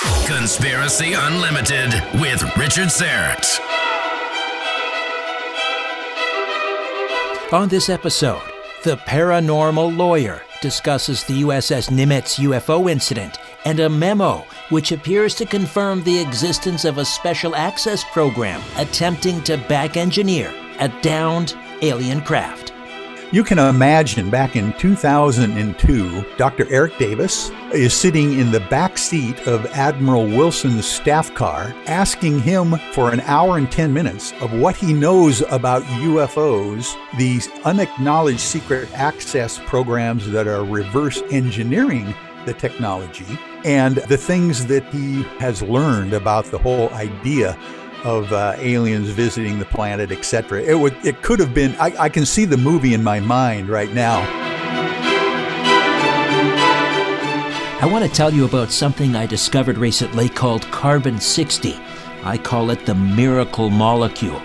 Conspiracy Unlimited with Richard Syrett. On this episode, the paranormal lawyer discusses the USS Nimitz UFO incident and a memo which appears to confirm the existence of a special access program attempting to back engineer a downed alien craft. You can imagine back in 2002, Dr. Eric Davis is sitting in the back seat of Admiral Wilson's staff car, asking him for an hour and 10 minutes of what he knows about UFOs, these unacknowledged secret access programs that are reverse engineering the technology, and the things that he has learned about the whole idea of uh, aliens visiting the planet, etc. It would, it could have been. I, I can see the movie in my mind right now. I want to tell you about something I discovered recently called carbon 60. I call it the miracle molecule.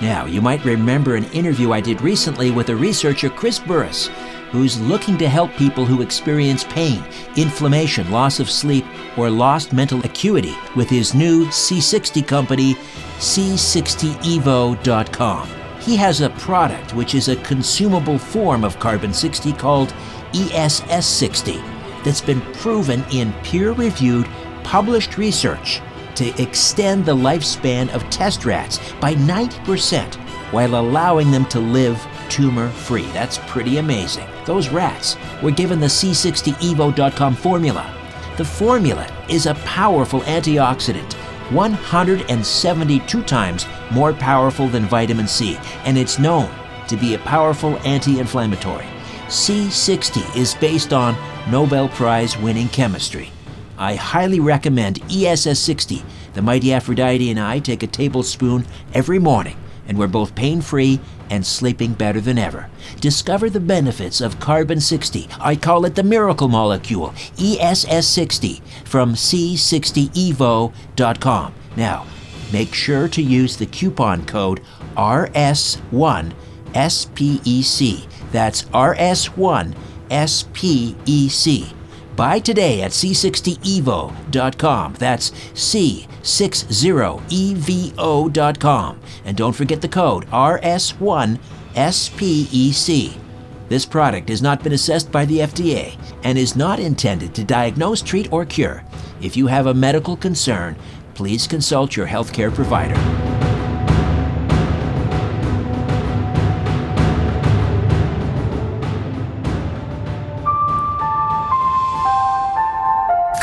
Now, you might remember an interview I did recently with a researcher, Chris Burres, who's looking to help people who experience pain, inflammation, loss of sleep, or lost mental acuity with his new C60 company, C60evo.com. He has a product which is a consumable form of carbon 60 called ESS 60 that's been proven in peer reviewed, published research to extend the lifespan of test rats by 90% while allowing them to live tumor free. That's pretty amazing. Those rats were given the C60evo.com formula. The formula is a powerful antioxidant, 172 times more powerful than vitamin C, and it's known to be a powerful anti inflammatory. C60 is based on Nobel Prize winning chemistry. I highly recommend ESS 60. The mighty Aphrodite and I take a tablespoon every morning, and we're both pain free and sleeping better than ever. Discover the benefits of carbon 60. I call it the miracle molecule, ESS 60, from C60evo.com. Now, make sure to use the coupon code RS1SPEC. That's RS1SPEC. Buy today at c60evo.com. That's C60evo.com. And don't forget the code RS1SPEC. This product has not been assessed by the FDA and is not intended to diagnose, treat, or cure. If you have a medical concern, please consult your healthcare provider.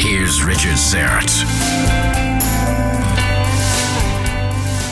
Here's Richard Syrett.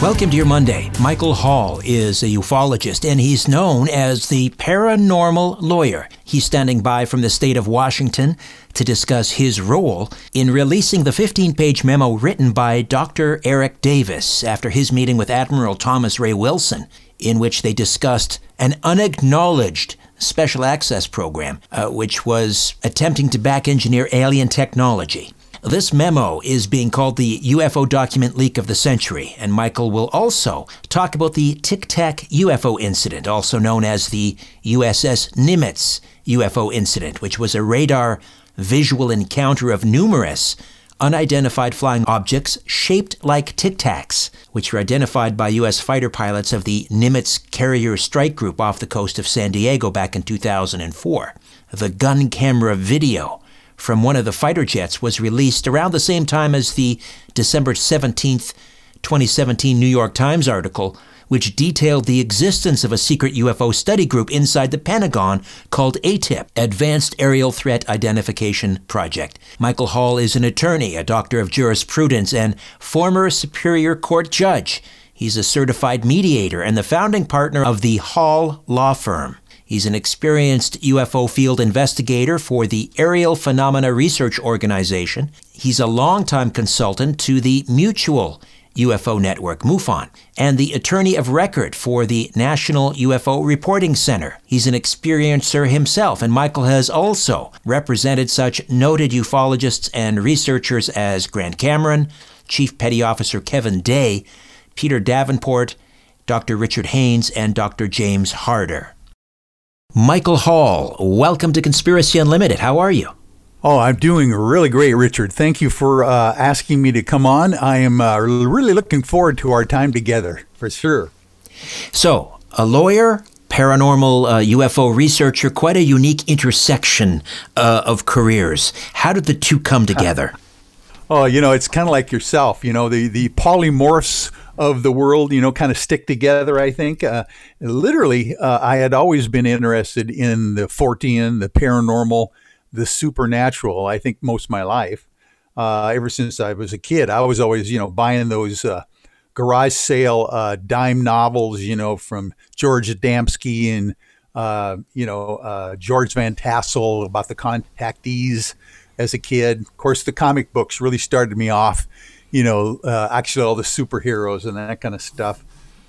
Welcome to your Monday. Michael Hall is a ufologist and he's known as the paranormal lawyer. He's standing by from the state of Washington to discuss his role in releasing the 15 page memo written by Dr. Eric Davis after his meeting with Admiral Thomas Ray Wilson, in which they discussed an unacknowledged special access program, uh, which was attempting to back engineer alien technology. This memo is being called the UFO document leak of the century, and Michael will also talk about the Tic Tac UFO incident, also known as the USS Nimitz UFO incident, which was a radar visual encounter of numerous unidentified flying objects shaped like Tic Tacs, which were identified by U.S. fighter pilots of the Nimitz Carrier Strike Group off the coast of San Diego back in 2004. The gun camera video from one of the fighter jets was released around the same time as the December 17, 2017 New York Times article which detailed the existence of a secret UFO study group inside the Pentagon called ATIP, Advanced Aerial Threat Identification Project. Michael Hall is an attorney, a doctor of jurisprudence, and former Superior Court judge. He's a certified mediator and the founding partner of the Hall Law Firm. He's an experienced UFO field investigator for the Aerial Phenomena Research Organization. He's a longtime consultant to the Mutual UFO Network, MUFON, and the attorney of record for the National UFO Reporting Center. He's an experiencer himself, and Michael has also represented such noted ufologists and researchers as Grant Cameron, Chief Petty Officer Kevin Day, Peter Davenport, Dr. Richard Haines, and Dr. James Harder. Michael Hall, welcome to Conspiracy Unlimited. How are you? Oh, I'm doing really great, Richard. Thank you for uh, asking me to come on. I am uh, really looking forward to our time together, for sure. So, a lawyer, paranormal uh, UFO researcher, quite a unique intersection uh, of careers. How did the two come together? oh, you know, it's kind of like yourself. You know, the, the polymorphs of the world, you know, kind of stick together, I think. Uh, literally, uh, I had always been interested in the Fortean, the paranormal the supernatural. I think most of my life, uh, ever since I was a kid, I was always you know buying those uh, garage sale uh, dime novels, you know, from George Adamski and uh, you know uh, George Van Tassel about the contactees as a kid. Of course, the comic books really started me off. You know, uh, actually all the superheroes and that kind of stuff.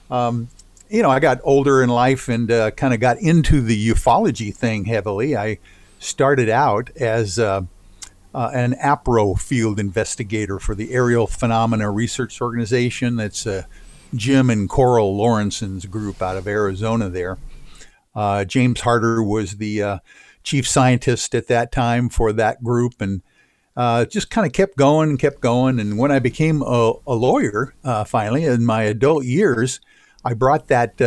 Um, you know, I got older in life and kind of got into the ufology thing heavily. I started out as uh, uh, an APRO field investigator for the Aerial Phenomena Research Organization. That's uh, Jim and Coral Lorenzen's group out of Arizona there. Uh, James Harder was the uh, chief scientist at that time for that group and uh, just kind of kept going and kept going. And when I became a, a lawyer, finally, in my adult years, I brought that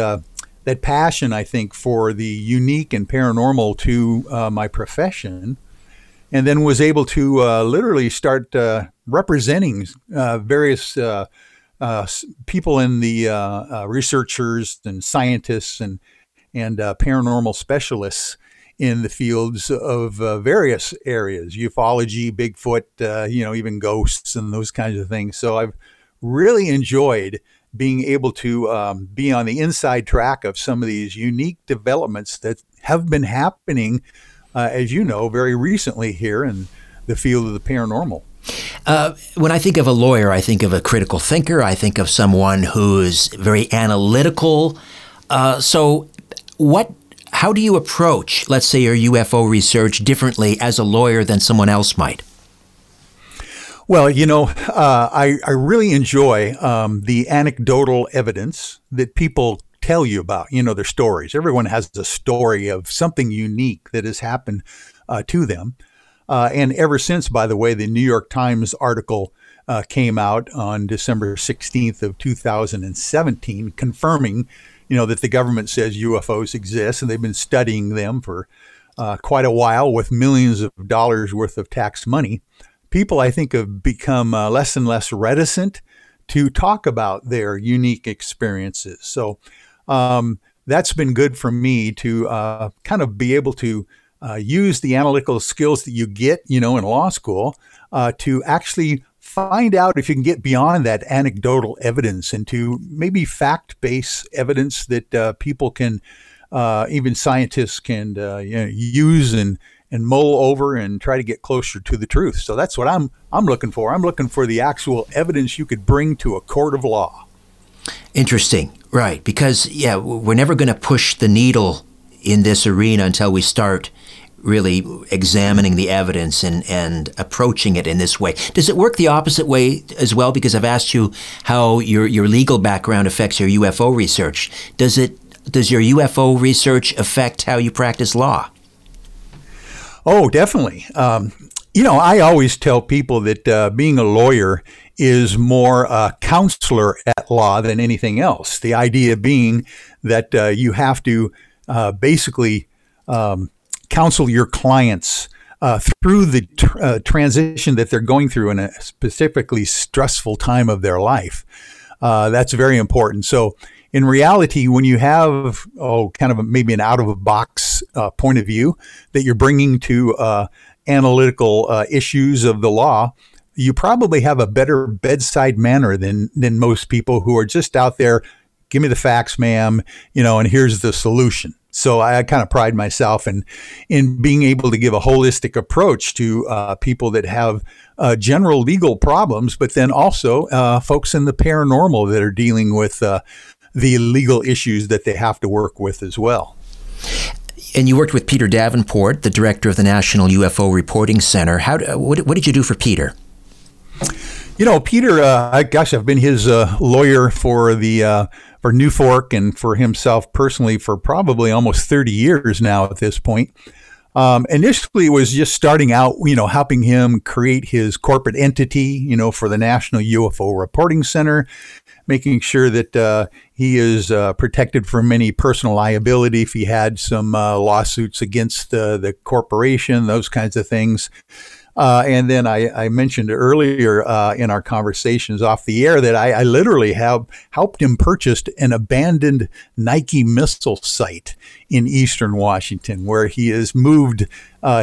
that passion, I think, for the unique and paranormal to uh, my profession, and then was able to uh, literally start uh, representing uh, various uh, uh, people in the researchers and scientists and and paranormal specialists in the fields of various areas, ufology, Bigfoot, you know, even ghosts and those kinds of things. So I've really enjoyed being able to um, be on the inside track of some of these unique developments that have been happening, uh, as you know, very recently here in the field of the paranormal. Uh, when I think of a lawyer, I think of a critical thinker. I think of someone who's very analytical. Uh, so, what? How do you approach, let's say, your UFO research differently as a lawyer than someone else might? Well, you know, uh, I, I really enjoy um, the anecdotal evidence that people tell you about, you know, their stories. Everyone has a story of something unique that has happened uh, to them. Uh, and ever since, by the way, the New York Times article uh, came out on December 16th of 2017, confirming, you know, that the government says UFOs exist and they've been studying them for uh, quite a while with millions of dollars worth of tax money people, I think, have become uh, less and less reticent to talk about their unique experiences. So um, that's been good for me to uh, kind of be able to uh, use the analytical skills that you get, you know, in law school uh, to actually find out if you can get beyond that anecdotal evidence into maybe fact-based evidence that uh, people can, uh, even scientists can you know, use and and mull over and try to get closer to the truth. So that's what I'm I'm looking for. I'm looking for the actual evidence you could bring to a court of law. Interesting. Right, because yeah, we're never going to push the needle in this arena until we start really examining the evidence and, and approaching it in this way. Does it work the opposite way as well? Because I've asked you how your, your legal background affects your UFO research. Does it does your UFO research affect how you practice law? Oh, definitely. Um, you know, I always tell people that uh, being a lawyer is more a counselor at law than anything else. The idea being that uh, you have to uh, basically um, counsel your clients uh, through the tr- uh, transition that they're going through in a specifically stressful time of their life. Uh, that's very important. So, in reality, when you have oh, kind of a, maybe an out of a box uh, point of view that you're bringing to uh, analytical uh, issues of the law, you probably have a better bedside manner than than most people who are just out there. Give me the facts, ma'am. You know, and here's the solution. So I kind of pride myself in in being able to give a holistic approach to uh, people that have uh, general legal problems, but then also uh, folks in the paranormal that are dealing with uh, the legal issues that they have to work with as well. And you worked with Peter Davenport, the director of the National UFO Reporting Center. How what, what did you do for Peter? You know, Peter, uh, gosh, I've been his uh, lawyer for the uh, for NUFORC and for himself personally for probably almost 30 years now at this point. Um, initially, it was just starting out, you know, helping him create his corporate entity, you know, for the National UFO Reporting Center, making sure that uh, he is uh, protected from any personal liability if he had some uh, lawsuits against uh, the corporation, those kinds of things. Uh, and then I, I mentioned earlier uh, in our conversations off the air that I, I, literally have helped him purchase an abandoned Nike missile site in eastern Washington, where he has moved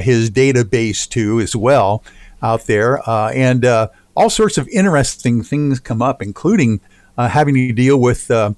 his database to as well out there. And all sorts of interesting things come up, including having to deal with the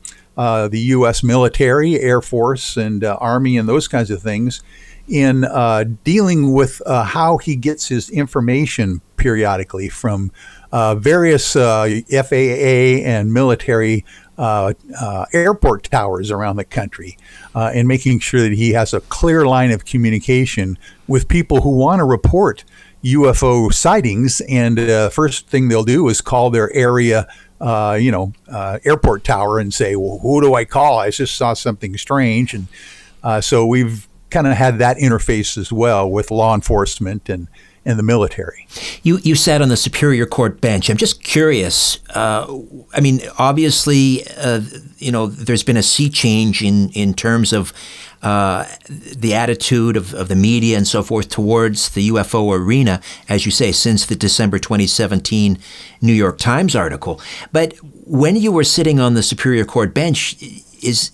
U.S. military, Air Force, and Army, and those kinds of things in uh, dealing with uh, how he gets his information periodically from uh, various uh, FAA and military uh, uh, airport towers around the country and making sure that he has a clear line of communication with people who want to report UFO sightings. And the first thing they'll do is call their area uh, you know, uh, airport tower and say, well, who do I call? I just saw something strange. And uh, so we've kind of had that interface as well with law enforcement and and the military. You you sat on the Superior Court bench. I'm just curious. Uh, I mean, obviously, uh, you know, there's been a sea change in in terms of. Uh, the attitude of, of the media and so forth towards the UFO arena, as you say, since the December 2017 New York Times article. But when you were sitting on the Superior Court bench, is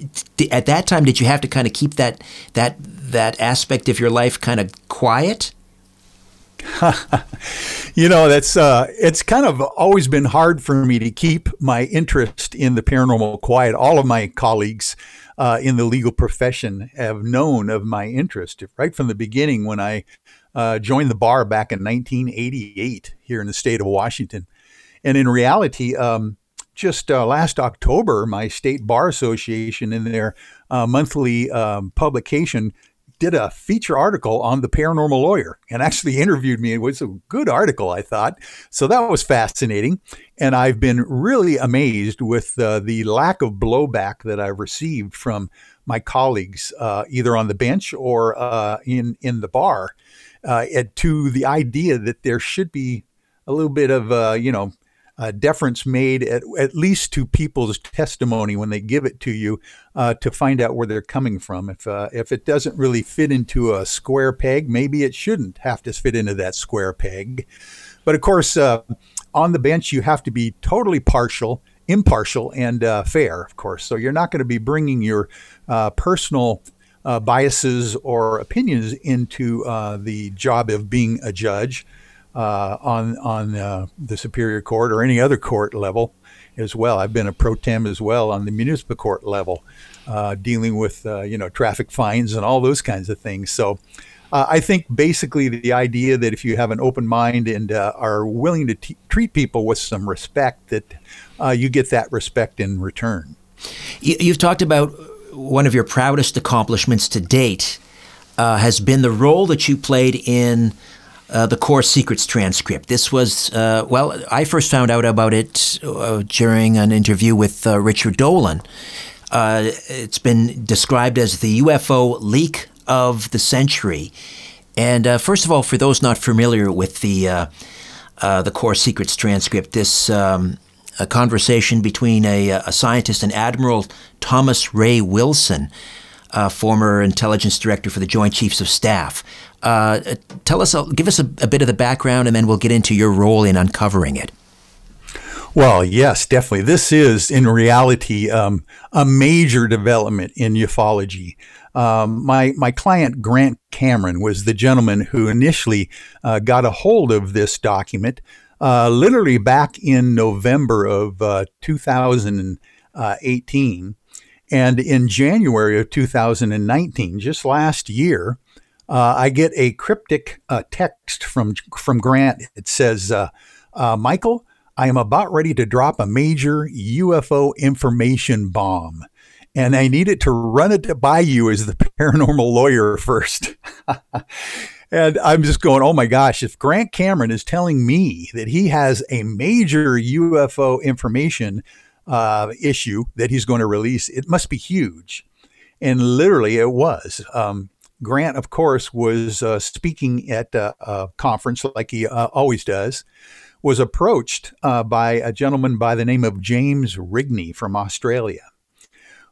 at that time did you have to kind of keep that that that aspect of your life kind of quiet? you know, that's uh, it's kind of always been hard for me to keep my interest in the paranormal quiet. All of my colleagues uh, in the legal profession have known of my interest right from the beginning when I uh, joined the bar back in 1988 here in the state of Washington. And in reality, um, just uh, last October, my state bar association in their uh, monthly um, publication did a feature article on the paranormal lawyer and actually interviewed me. It was a good article, I thought. So that was fascinating. And I've been really amazed with uh, the lack of blowback that I've received from my colleagues, uh, either on the bench or uh, in, in the bar, uh, to the idea that there should be a little bit of, uh, you know, uh, deference made at, at least to people's testimony when they give it to you uh, to find out where they're coming from. If uh, if it doesn't really fit into a square peg, maybe it shouldn't have to fit into that square peg. But of course, uh, on the bench, you have to be totally partial, impartial, and uh, fair. Of course, so you're not going to be bringing your uh, personal biases or opinions into the job of being a judge uh, on on uh, the Superior Court or any other court level as well. I've been a pro tem as well on the municipal court level, uh, dealing with uh, you know traffic fines and all those kinds of things. So. Uh, I think basically the idea that if you have an open mind and uh, are willing to t- treat people with some respect, that you get that respect in return. You've talked about one of your proudest accomplishments to date has been the role that you played in uh, the Core Secrets transcript. This was, uh, well, I first found out about it uh, during an interview with uh, Richard Dolan. Uh, it's been described as the UFO leak of the century. And uh, first of all, for those not familiar with the the Core Secrets transcript, this um, a conversation between a, a, scientist and Admiral Thomas Ray Wilson, former intelligence director for the Joint Chiefs of Staff. Uh, tell us, give us a, a bit of the background, and then we'll get into your role in uncovering it. Well, yes, definitely. This is, in reality, um, a major development in ufology. Um, my my client Grant Cameron was the gentleman who initially uh, got a hold of this document, uh, literally back in November of uh, 2018, and in January of 2019, just last year, uh, I get a cryptic uh, text from from Grant. It says, uh, uh, "Michael, I am about ready to drop a major UFO information bomb, and I needed to run it by you as the paranormal lawyer first. and I'm just going, "Oh my gosh! If Grant Cameron is telling me that he has a major UFO information uh, issue that he's going to release, it must be huge." And literally, it was. Um, Grant, of course, was uh, speaking at a, a, conference like he uh, always does, was approached uh, by a gentleman by the name of James Rigney from Australia,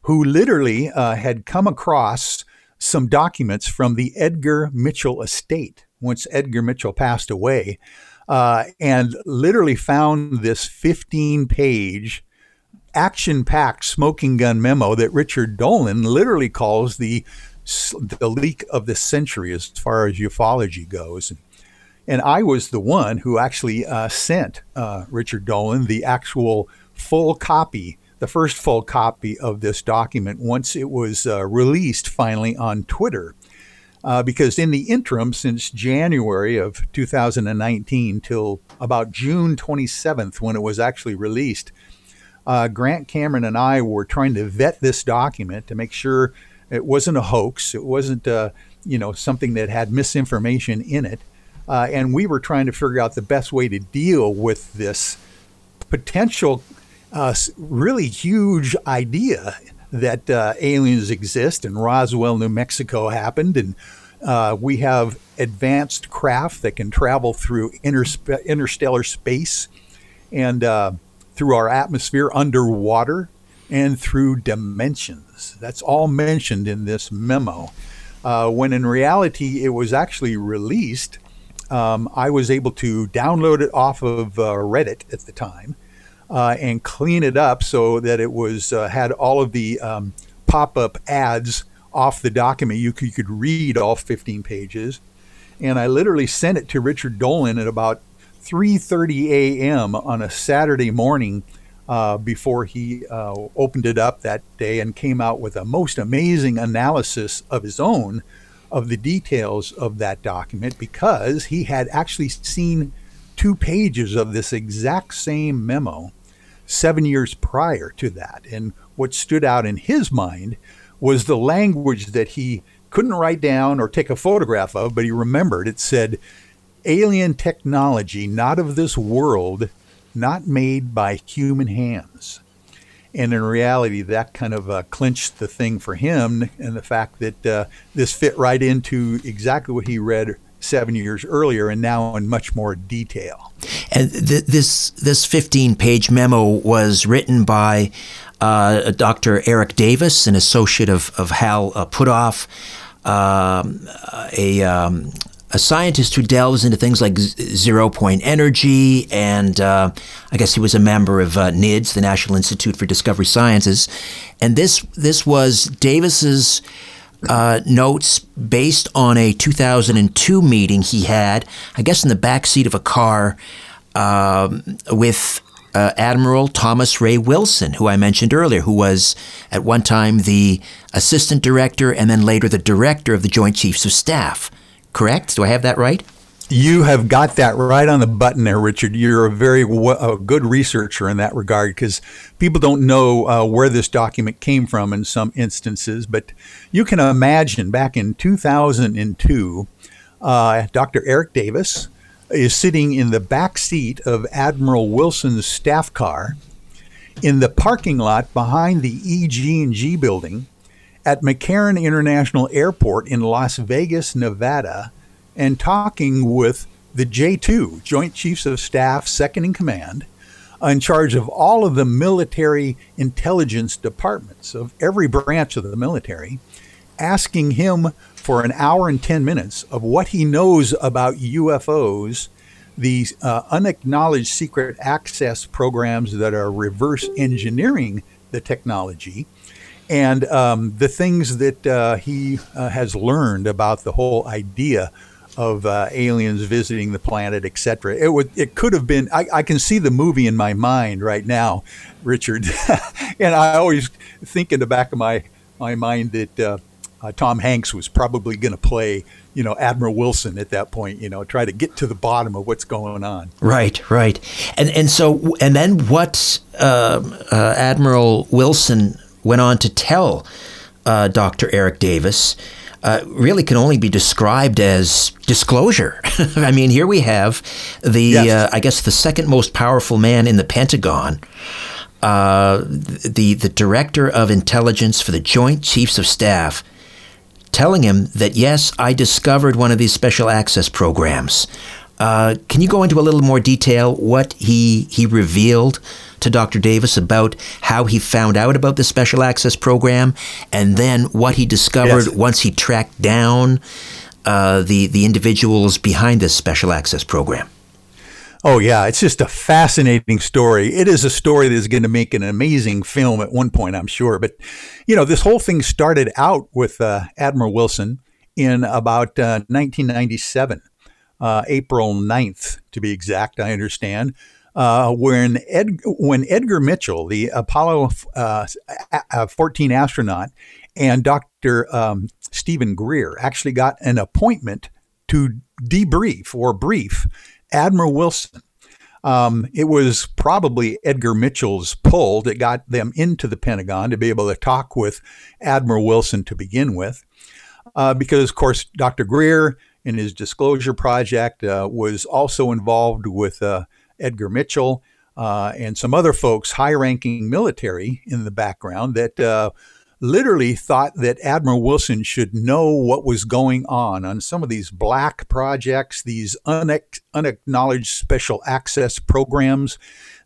who literally uh, had come across some documents from the Edgar Mitchell estate once Edgar Mitchell passed away, uh, and literally found this 15 page action packed smoking gun memo that Richard Dolan literally calls the the leak of the century as far as ufology goes. And I was the one who actually uh, sent uh, Richard Dolan the actual full copy, the first full copy of this document once it was uh, released finally on Twitter. Uh, because in the interim, since January of 2019 till about June 27th, when it was actually released, uh, Grant Cameron and I were trying to vet this document to make sure it wasn't a hoax. It wasn't, uh, you know, something that had misinformation in it. Uh, and we were trying to figure out the best way to deal with this potential, uh, really huge idea that uh, aliens exist and Roswell, New Mexico happened, and uh, we have advanced craft that can travel through interspe- interstellar space and uh, through our atmosphere underwater and through dimensions. That's all mentioned in this memo. Uh, when in reality, it was actually released. Um, I was able to download it off of uh, Reddit at the time uh, and clean it up so that it was uh, had all of the um, pop-up ads off the document. You could, you could read all 15 pages, and I literally sent it to Richard Dolan at about 3:30 a.m. on a Saturday morning uh, before he uh, opened it up that day and came out with a most amazing analysis of his own of the details of that document because he had actually seen two pages of this exact same memo seven years prior to that. And what stood out in his mind was the language that he couldn't write down or take a photograph of, but he remembered. It said, alien technology not of this world not made by human hands. And in reality, that kind of uh, clinched the thing for him, and the fact that uh, this fit right into exactly what he read seven years earlier, and now in much more detail. And th- this this 15 page memo was written by uh, Dr. Eric Davis, an associate of, of Hal uh, Puthoff, um, a um, a scientist who delves into things like zero point energy, and uh, I guess he was a member of uh, NIDS, the National Institute for Discovery Sciences. And this this was Davis's uh, notes based on a 2002 meeting he had, I guess, in the back seat of a car um, with uh, Admiral Thomas Ray Wilson, who I mentioned earlier, who was at one time the assistant director and then later the director of the Joint Chiefs of Staff correct? Do I have that right? You have got that right on the button there, Richard. You're a very w- a good researcher in that regard because people don't know uh, where this document came from in some instances. But you can imagine back in 2002, uh, Dr. Eric Davis is sitting in the back seat of Admiral Wilson's staff car in the parking lot behind the EG&G building at McCarran International Airport in Las Vegas, Nevada and talking with the J2, Joint Chiefs of Staff, second in command, in charge of all of the military intelligence departments of every branch of the military, asking him for an hour and 10 minutes of what he knows about UFOs, these uh, unacknowledged secret access programs that are reverse engineering the technology, and um, the things that uh, he uh, has learned about the whole idea of uh, aliens visiting the planet, etc. It would it could have been. I, I, can see the movie in my mind right now, Richard, and I always think in the back of my my mind that uh, uh, Tom Hanks was probably going to play, you know, Admiral Wilson at that point. You know, try to get to the bottom of what's going on. Right, right, and and so and then what um, uh, Admiral Wilson went on to tell uh, Dr. Eric Davis uh, really can only be described as disclosure. I mean, here we have the, yes. uh, I guess, the second most powerful man in the Pentagon. Uh, the the director of intelligence for the Joint Chiefs of Staff, telling him that yes, I discovered one of these special access programs. Uh, can you go into a little more detail what he he revealed to Dr. Davis about how he found out about the special access program and then what he discovered yes. once he tracked down uh, the the individuals behind this special access program? Oh yeah, it's just a fascinating story. It is a story that is going to make an amazing film at one point, I'm sure. But you know, this whole thing started out with uh, Admiral Wilson in about uh, 1997 uh, April 9th, to be exact, I understand, uh, when, Ed, when Edgar Mitchell, the Apollo uh, 14 astronaut, and Dr. Um, Steven Greer actually got an appointment to debrief or brief Admiral Wilson. Um, it was probably Edgar Mitchell's pull that got them into the Pentagon to be able to talk with Admiral Wilson to begin with. Uh, because, of course, Dr. Greer in his disclosure project, uh, was also involved with uh, Edgar Mitchell uh, and some other folks, high ranking military in the background, that literally thought that Admiral Wilson should know what was going on on some of these black projects, these unacknowledged special access programs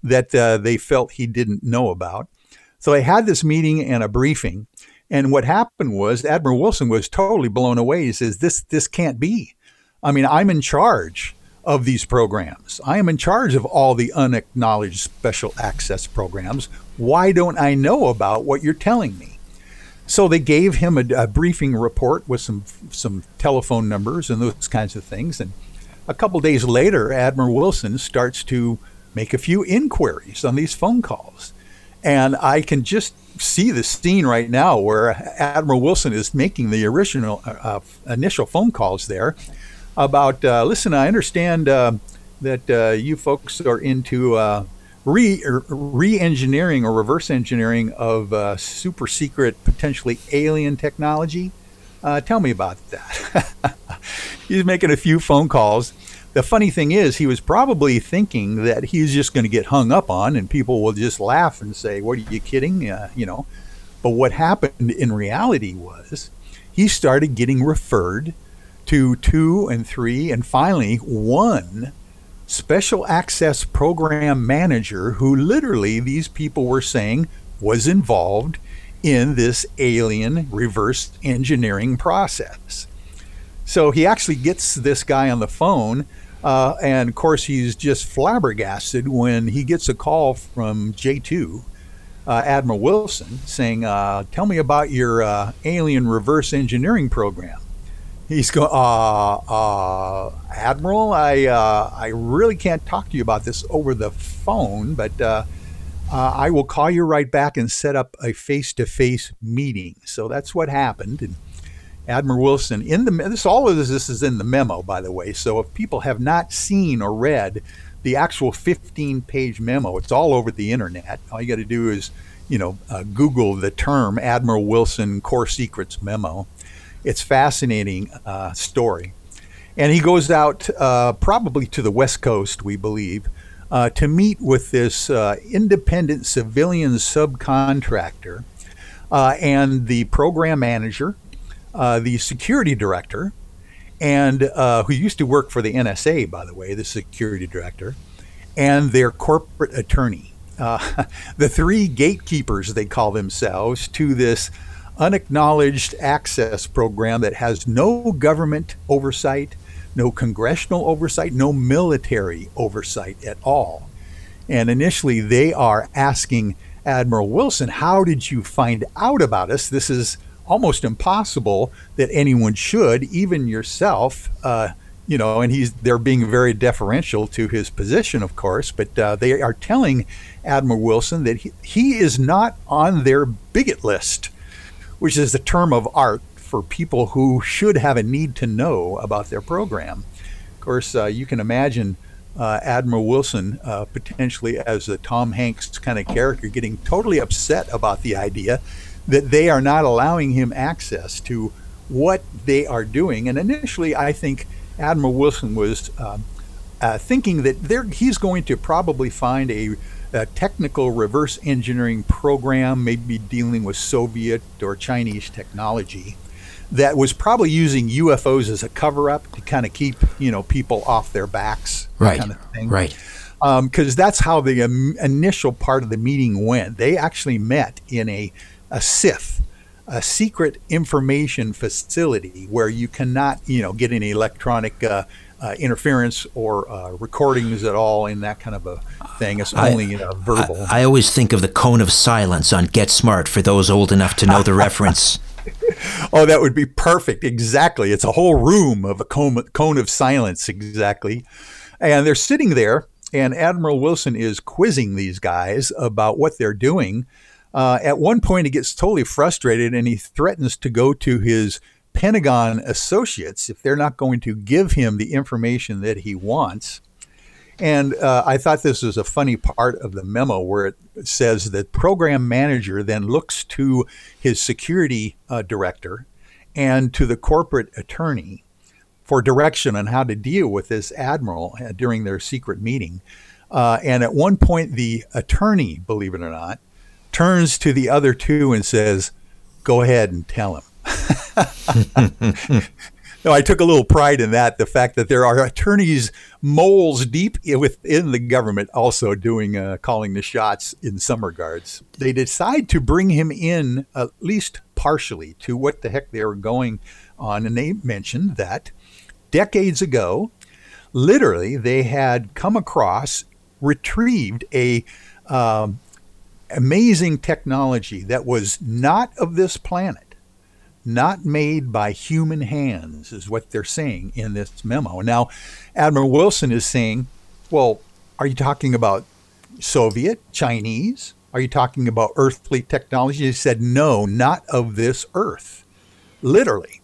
that uh, they felt he didn't know about. So they had this meeting and a briefing. And what happened was Admiral Wilson was totally blown away. He says, "This this can't be. I mean, I'm in charge of these programs. I am in charge of all the unacknowledged special access programs. Why don't I know about what you're telling me?" So they gave him a, a briefing report with some some telephone numbers and those kinds of things. And a couple days later, Admiral Wilson starts to make a few inquiries on these phone calls. And I can just see the scene right now where Admiral Wilson is making the original uh, uh, initial phone calls there about uh, listen, I understand uh, that uh, you folks are into uh, re re engineering or reverse engineering of super secret, potentially alien technology. tell me about that. He's making a few phone calls the funny thing is, he was probably thinking that he's just going to get hung up on, and people will just laugh and say, "What are you kidding?" Uh, you know. But what happened in reality was he started getting referred to two and three, and finally one special access program manager who literally these people were saying was involved in this alien reverse engineering process. So he actually gets this guy on the phone, uh, and of course, he's just flabbergasted when he gets a call from J2, uh, Admiral Wilson, saying, uh, Tell me about your uh, alien reverse engineering program. He's going, uh, uh, Admiral, I, I really can't talk to you about this over the phone, but I will call you right back and set up a face to face meeting. So that's what happened. And Admiral Wilson in the this all of this, this is in the memo, by the way. So if people have not seen or read the actual 15-page memo, it's all over the internet. All you got to do is, you know, uh, Google the term Admiral Wilson Core Secrets memo. It's fascinating uh, story, and he goes out uh, probably to the West Coast, we believe, uh, to meet with this uh, independent civilian subcontractor uh, and the program manager, uh, the security director, and uh, who used to work for the NSA, by the way, the security director, and their corporate attorney. Uh, the three gatekeepers, they call themselves, to this unacknowledged access program that has no government oversight, no congressional oversight, no military oversight at all. And initially, they are asking Admiral Wilson, How did you find out about us? This is almost impossible that anyone should, even yourself. Uh, you know, and he's they're being very deferential to his position, of course, but uh, they are telling Admiral Wilson that he, he is not on their bigot list, which is the term of art for people who should have a need to know about their program. Of course, uh, you can imagine uh, Admiral Wilson uh, potentially as a Tom Hanks kind of character getting totally upset about the idea that they are not allowing him access to what they are doing. And initially, I think Admiral Wilson was um, uh, thinking that he's going to probably find a a technical reverse engineering program, maybe dealing with Soviet or Chinese technology, that was probably using UFOs as a cover up to kind of keep you know people off their backs, right? Kind of thing. Right. Because um, that's how the um, initial part of the meeting went. They actually met in a, a SCIF, a secret information facility where you cannot, you know, get any electronic uh, uh, interference or uh, recordings at all in that kind of a thing. It's only I, verbal. I, I, always think of the cone of silence on Get Smart for those old enough to know the reference. oh, that would be perfect. Exactly. It's a whole room of a cone, cone of silence. Exactly. And they're sitting there, and Admiral Wilson is quizzing these guys about what they're doing. Uh, at one point, he gets totally frustrated and he threatens to go to his Pentagon associates if they're not going to give him the information that he wants. And uh, I thought this was a funny part of the memo where it says that program manager then looks to his security uh, director and to the corporate attorney for direction on how to deal with this admiral uh, during their secret meeting. Uh, and at one point, the attorney, believe it or not, turns to the other two and says, Go ahead and tell him. no, I took a little pride in that. The fact that there are attorneys, moles deep within the government, also doing uh, calling the shots in some regards. They decide to bring him in at least partially to what the heck they were going on, and they mentioned that decades ago, literally, they had come across, retrieved a um, amazing technology that was not of this planet not made by human hands, is what they're saying in this memo. Now, Admiral Wilson is saying, well, are you talking about Soviet, Chinese? Are you talking about earthly technology? He said, no, not of this earth, literally.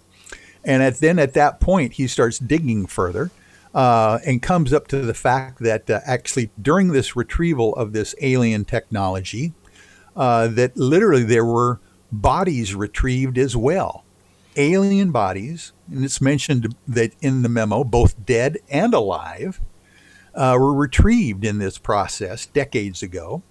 And at, then at that point, he starts digging further uh, and comes up to the fact that uh, actually during this retrieval of this alien technology, uh, that literally there were bodies retrieved as well. Alien bodies, and it's mentioned that in the memo, both dead and alive, uh, were retrieved in this process decades ago,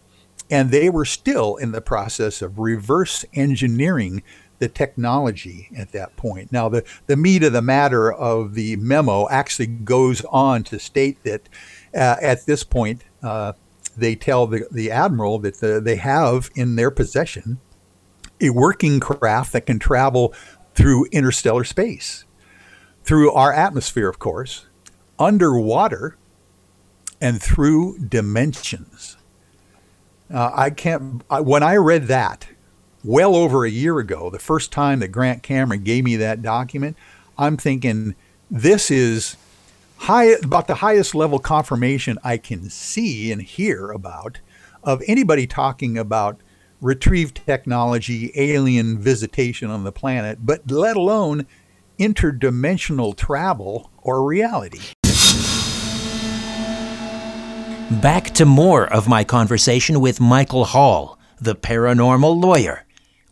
and they were still in the process of reverse engineering the technology at that point. Now, the, the meat of the matter of the memo actually goes on to state that uh, at this point, uh, they tell the, the admiral that the, they have in their possession a working craft that can travel through interstellar space, through our atmosphere, of course, underwater, and through dimensions. Uh, I can't, I, when I read that well over a year ago, the first time that Grant Cameron gave me that document, I'm thinking this is high, about the highest level confirmation I can see and hear about of anybody talking about retrieved technology, alien visitation on the planet, but let alone interdimensional travel or reality. Back to more of my conversation with Michael Hall, the paranormal lawyer,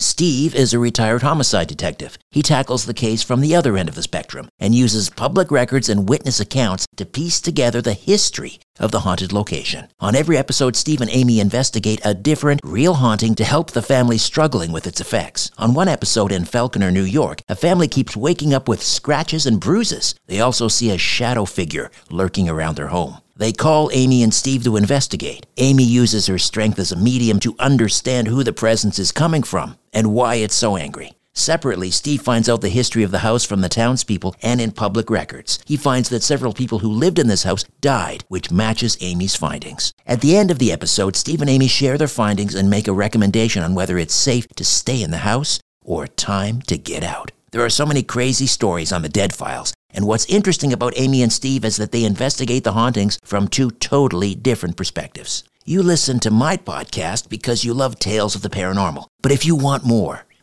Steve is a retired homicide detective. He tackles the case from the other end of the spectrum and uses public records and witness accounts to piece together the history of the haunted location. On every episode, Steve and Amy investigate a different, real haunting to help the family struggling with its effects. On one episode in Falconer, New York, a family keeps waking up with scratches and bruises. They also see a shadow figure lurking around their home. They call Amy and Steve to investigate. Amy uses her strength as a medium to understand who the presence is coming from and why it's so angry. Separately, Steve finds out the history of the house from the townspeople and in public records. He finds that several people who lived in this house died, which matches Amy's findings. At the end of the episode, Steve and Amy share their findings and make a recommendation on whether it's safe to stay in the house or time to get out. There are so many crazy stories on the Dead Files, and what's interesting about Amy and Steve is that they investigate the hauntings from two totally different perspectives. You listen to my podcast because you love tales of the paranormal. But if you want more,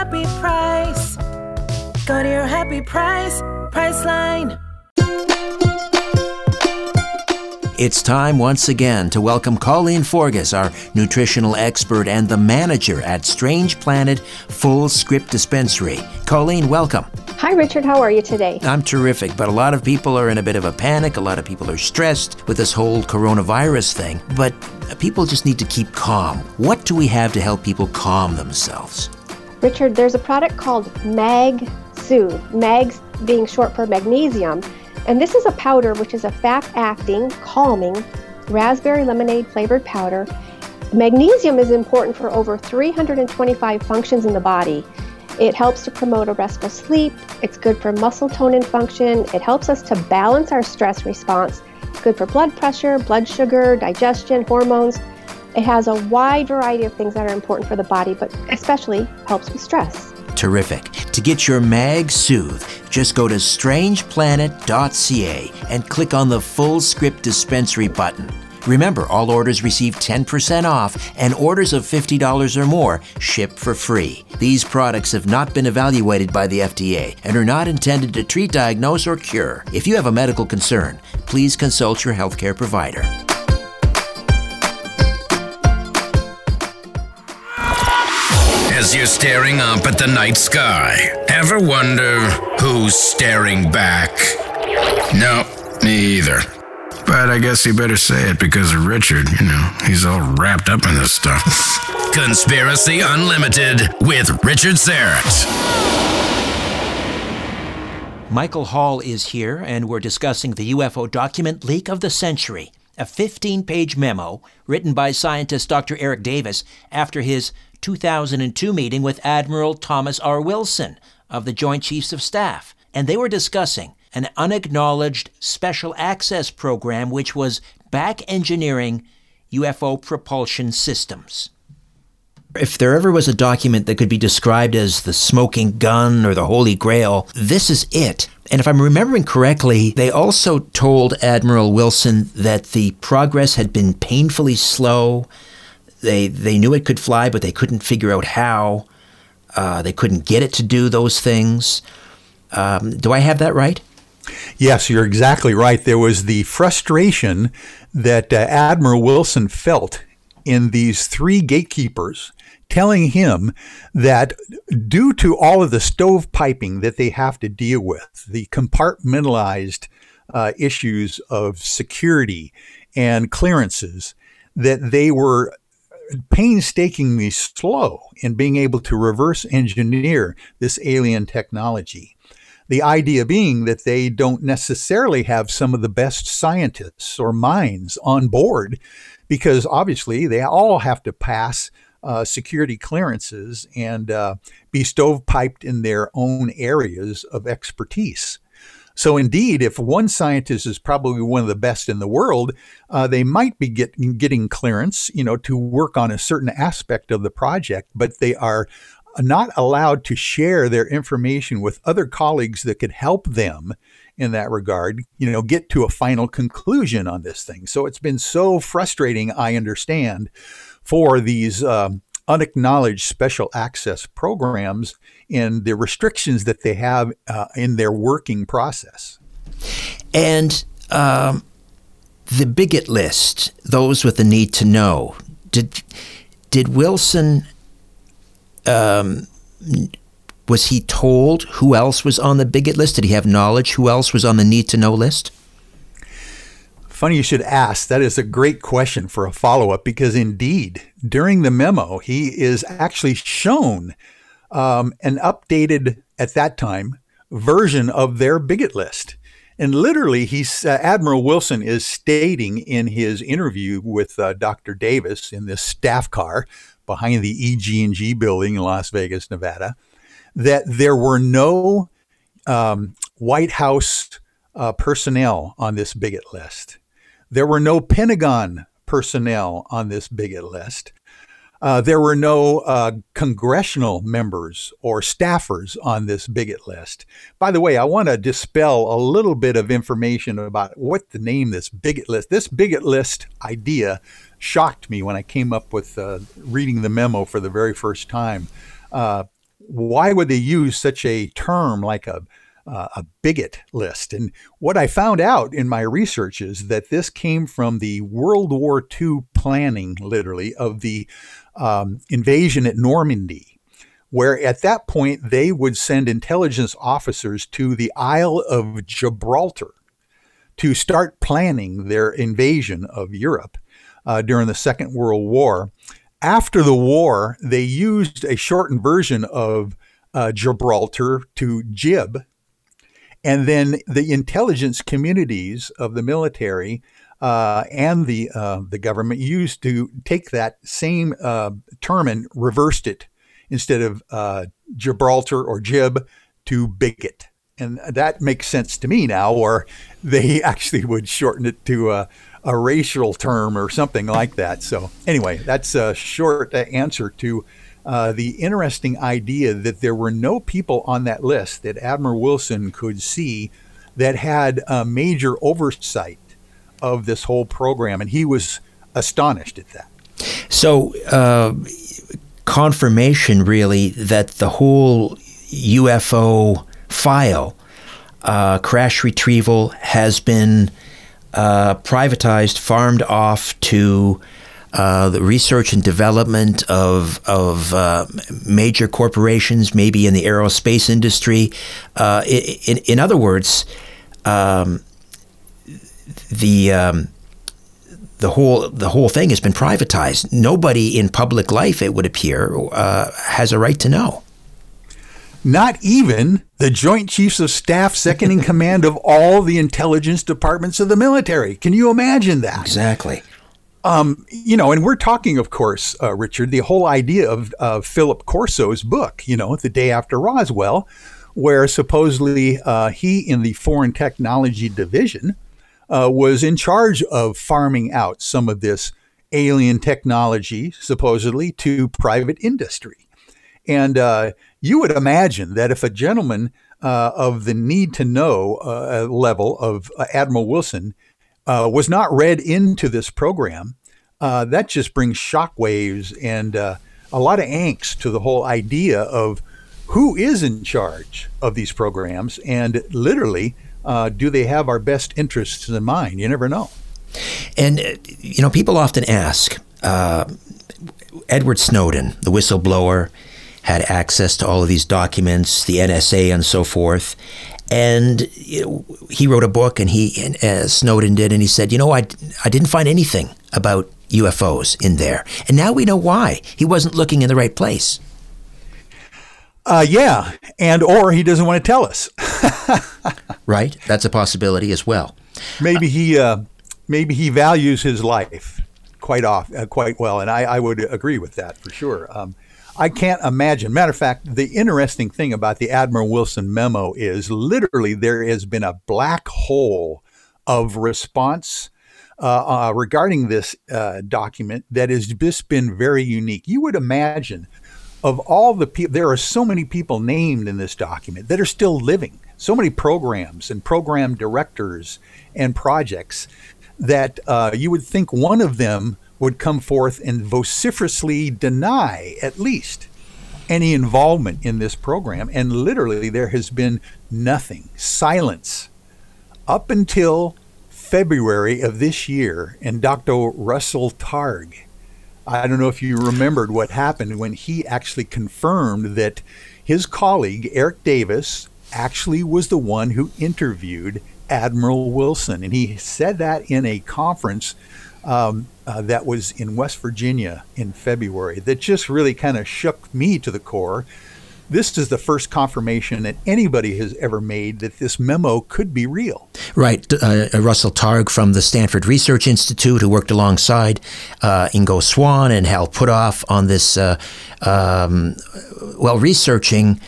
happy price. Go to your happy price, Priceline. It's time once again to welcome Colleen Forgas, our nutritional expert and the manager at Strange Planet Full Script Dispensary. Colleen, welcome. Hi, Richard. How are you today? I'm terrific, but a lot of people are in a bit of a panic. A lot of people are stressed with this whole coronavirus thing, but people just need to keep calm. What do we have to help people calm themselves? Richard, there's a product called Mag Soothe, Mags being short for magnesium. And this is a powder which is a fat acting, calming, raspberry lemonade flavored powder. Magnesium is important for over 325 functions in the body. It helps to promote a restful sleep, it's good for muscle tone and function, it helps us to balance our stress response, good for blood pressure, blood sugar, digestion, hormones. It has a wide variety of things that are important for the body, but especially helps with stress. Terrific. To get your Mag Soothe, just go to strangeplanet.ca and click on the full script dispensary button. Remember, all orders receive 10% off, and orders of $50 or more ship for free. These products have not been evaluated by the FDA and are not intended to treat, diagnose, or cure. If you have a medical concern, please consult your healthcare provider. As you're staring up at the night sky, ever wonder who's staring back? No, me either. But I guess you better say it because of Richard. You know, he's all wrapped up in this stuff. Conspiracy Unlimited with Richard Syrett. Michael Hall is here, and we're discussing the UFO document leak of the century, a 15 page memo written by scientist Dr. Eric Davis after his 2002 meeting with Admiral Thomas R. Wilson of the Joint Chiefs of Staff. And they were discussing an unacknowledged special access program which was back engineering UFO propulsion systems. If there ever was a document that could be described as the smoking gun or the holy grail, this is it. And if I'm remembering correctly, they also told Admiral Wilson that the progress had been painfully slow. They, they knew it could fly, but they couldn't figure out how. Uh, they couldn't get it to do those things. Um, do I have that right? Yes, you're exactly right. There was the frustration that uh, Admiral Wilson felt in these three gatekeepers telling him that due to all of the stove piping that they have to deal with, the compartmentalized uh, issues of security and clearances that they were painstakingly slow in being able to reverse engineer this alien technology. The idea being that they don't necessarily have some of the best scientists or minds on board because obviously they all have to pass uh, security clearances and uh, be stovepiped in their own areas of expertise. So, indeed, if one scientist is probably one of the best in the world, uh, they might be get, getting clearance, you know, to work on a certain aspect of the project, but they are not allowed to share their information with other colleagues that could help them in that regard, you know, get to a final conclusion on this thing. So it's been so frustrating, I understand, for these um, unacknowledged special access programs and the restrictions that they have uh, in their working process. And um, the bigot list, those with the need to know, did did Wilson um, was he told who else was on the bigot list? Did he have knowledge who else was on the need to know list? Funny you should ask. That is a great question for a follow up because indeed, during the memo, he is actually shown um, an updated, at that time, version of their bigot list. And literally, he's uh, Admiral Wilson is stating in his interview with uh, Dr. Davis in this staff car behind the EG&G building in Las Vegas, Nevada, that there were no um, White House uh, personnel on this bigot list. There were no Pentagon personnel on this bigot list. Uh, there were no uh, congressional members or staffers on this bigot list. By the way, I want to dispel a little bit of information about what the name this bigot list. This bigot list idea shocked me when I came up with uh, reading the memo for the very first time. Uh, why would they use such a term like a uh, a bigot list. And what I found out in my research is that this came from the World War II planning, literally, of the um, invasion at Normandy, where at that point they would send intelligence officers to the Isle of Gibraltar to start planning their invasion of Europe uh, during the Second World War. After the war, they used a shortened version of uh, Gibraltar to Jib. And then the intelligence communities of the military uh, and the uh, the government used to take that same uh, term and reversed it instead of uh, Gibraltar or Jib to bigot, and that makes sense to me now. Or they actually would shorten it to a, a racial term or something like that. So anyway, that's a short answer to. Uh, the interesting idea that there were no people on that list that Admiral Wilson could see that had a major oversight of this whole program, and he was astonished at that. So, uh, confirmation really that the whole UFO file, uh, crash retrieval, has been uh, privatized, farmed off to. Uh, the research and development of of uh, major corporations, maybe in the aerospace industry. Uh, in, in other words, um, the um, the whole the whole thing has been privatized. Nobody in public life, it would appear, uh, has a right to know. Not even the Joint Chiefs of Staff, second in command of all the intelligence departments of the military. Can you imagine that? Exactly. Um, you know, and we're talking, of course, uh, Richard, the whole idea of, of Philip Corso's book, you know, The Day After Roswell, where supposedly uh, he, in the Foreign Technology Division, uh, was in charge of farming out some of this alien technology, supposedly, to private industry. And uh, you would imagine that if a gentleman uh, of the need to know uh, level of uh, Admiral Wilson uh, was not read into this program, that just brings shockwaves and a lot of angst to the whole idea of who is in charge of these programs and literally uh, do they have our best interests in mind? You never know. And, uh, you know, people often ask uh, Edward Snowden, the whistleblower, had access to all of these documents, the NSA, and so forth. And he wrote a book, and he and, uh, Snowden did, and he said, you know, I I didn't find anything about UFOs in there, and now we know why he wasn't looking in the right place. Uh, yeah, and or he doesn't want to tell us. right, that's a possibility as well. Maybe he uh, maybe he values his life quite off uh, quite well, and I, I would agree with that for sure. Um, I can't imagine. Matter of fact, the interesting thing about the Admiral Wilson memo is literally there has been a black hole of response uh, uh, regarding this uh, document that has just been very unique. You would imagine of all the people, there are so many people named in this document that are still living, so many programs and program directors and projects that uh, you would think one of them would come forth and vociferously deny, at least, any involvement in this program. And literally, there has been nothing, silence, up until February of this year. And Dr. Russell Targ, I don't know if you remembered what happened when he actually confirmed that his colleague, Eric Davis, actually was the one who interviewed Admiral Wilson. And he said that in a conference um, uh, that was in West Virginia in February that just really kind of shook me to the core. This is the first confirmation that anybody has ever made that this memo could be real. Right. Uh, uh Russell Targ from the Stanford Research Institute, who worked alongside uh, Ingo Swann and Hal Puthoff on this, uh, um, well, researching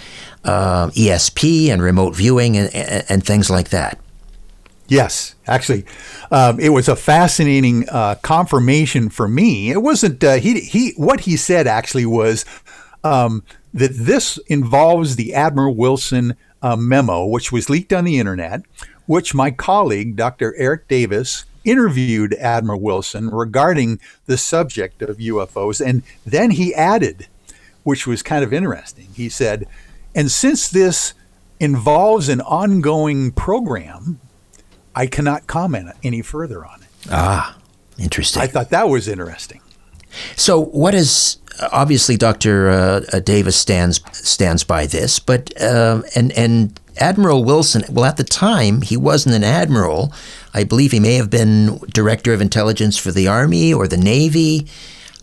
uh, ESP and remote viewing and, and, and things like that. Yes, actually, um, it was a fascinating uh, confirmation for me. It wasn't uh, he. He what he said actually was um, that this involves the Admiral Wilson uh, memo, which was leaked on the internet, which my colleague Dr. Eric Davis interviewed Admiral Wilson regarding the subject of UFOs, and then he added, which was kind of interesting. He said, "And since this." involves an ongoing program I cannot comment any further on it. Ah, interesting. I thought that was interesting. So, what is obviously Dr. Uh, uh, Davis stands stands by this, but uh, and and Admiral Wilson. Well, at the time, he wasn't an admiral. I believe he may have been director of intelligence for the army or the navy.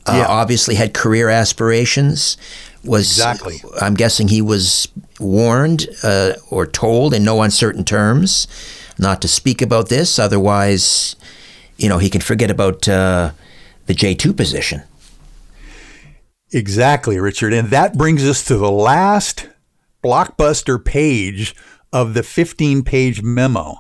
Uh, yeah. Obviously, had career aspirations. Was exactly. I'm guessing he was warned uh, or told in no uncertain terms not to speak about this. Otherwise, you know, he can forget about uh, the J2 position. Exactly, Richard. And that brings us to the last blockbuster page of the 15 page memo.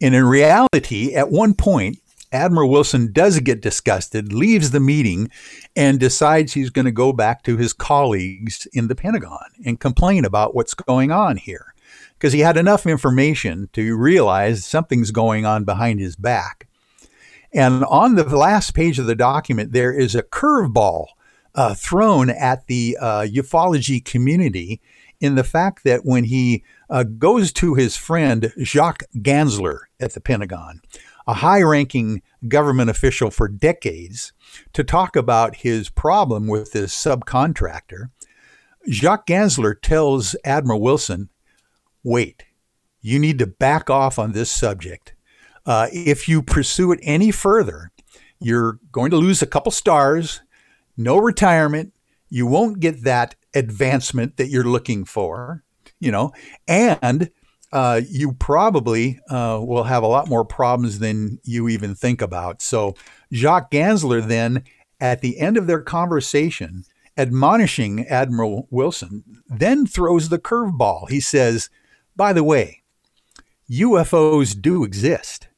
And in reality, at one point, Admiral Wilson does get disgusted, leaves the meeting, and decides he's going to go back to his colleagues in the Pentagon and complain about what's going on here because he had enough information to realize something's going on behind his back. And on the last page of the document, there is a curveball uh, thrown at the uh, ufology community in the fact that when he uh, goes to his friend Jacques Gansler at the Pentagon, a high ranking government official for decades, to talk about his problem with this subcontractor, Jacques Gansler tells Admiral Wilson wait. You need to back off on this subject. Uh, if you pursue it any further, you're going to lose a couple stars, no retirement. You won't get that advancement that you're looking for, you know, and uh, you probably uh, will have a lot more problems than you even think about. So, Jacques Gansler then, at the end of their conversation, admonishing Admiral Wilson, then throws the curveball. He says, by the way, UFOs do exist.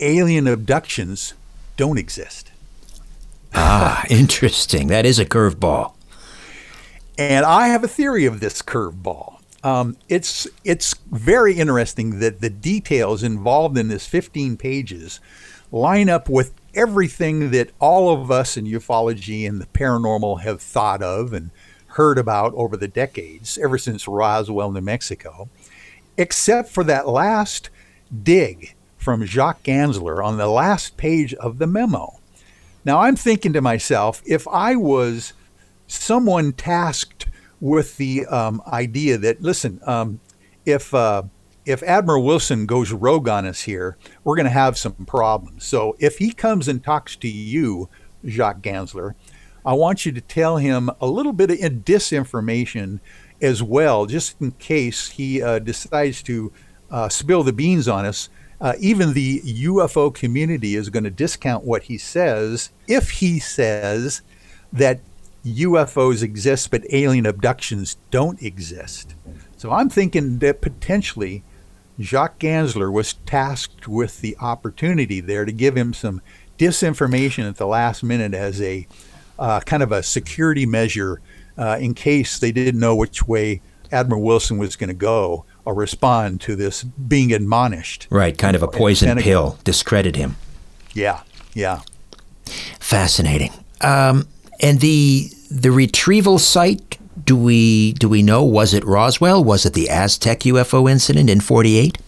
Alien abductions don't exist. Ah, interesting. That is a curveball. And I have a theory of this curveball. Um, it's it's very interesting that the details involved in this 15 pages line up with everything that all of us in ufology and the paranormal have thought of and heard about over the decades, ever since Roswell, New Mexico except for that last dig from Jacques Gansler on the last page of the memo. Now I'm thinking to myself, if I was someone tasked with the um, idea that, listen, um, if uh, if Admiral Wilson goes rogue on us here, we're going to have some problems. So if he comes and talks to you, Jacques Gansler, I want you to tell him a little bit of disinformation as well, just in case he uh, decides to uh, spill the beans on us. Uh, even the UFO community is going to discount what he says if he says that UFOs exist but alien abductions don't exist. So I'm thinking that potentially Jacques Gansler was tasked with the opportunity there to give him some disinformation at the last minute as a uh, kind of a security measure uh, in case they didn't know which way Admiral Wilson was going to go or respond to this being admonished. Right, kind of a poison pill, discredit him. Yeah, yeah. Fascinating. Um, and the the retrieval site do we do we know was it Roswell? Was it the Aztec UFO incident in 48?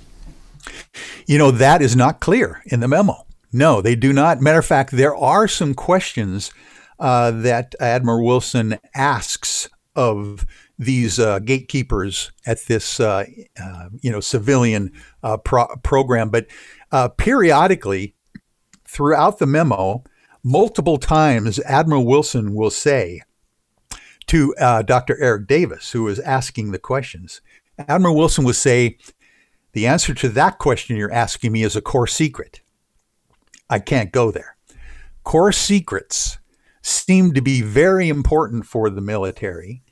You know that is not clear in the memo. No, they do not. Matter of fact, there are some questions uh, that Admiral Wilson asks of these uh, gatekeepers at this, uh, uh you know, civilian uh, pro- program. But uh, periodically, throughout the memo, multiple times, Admiral Wilson will say to Dr. Eric Davis, who is asking the questions, Admiral Wilson will say, "The answer to that question you're asking me is a core secret. I can't go there." Core secrets Seem to be very important for the military.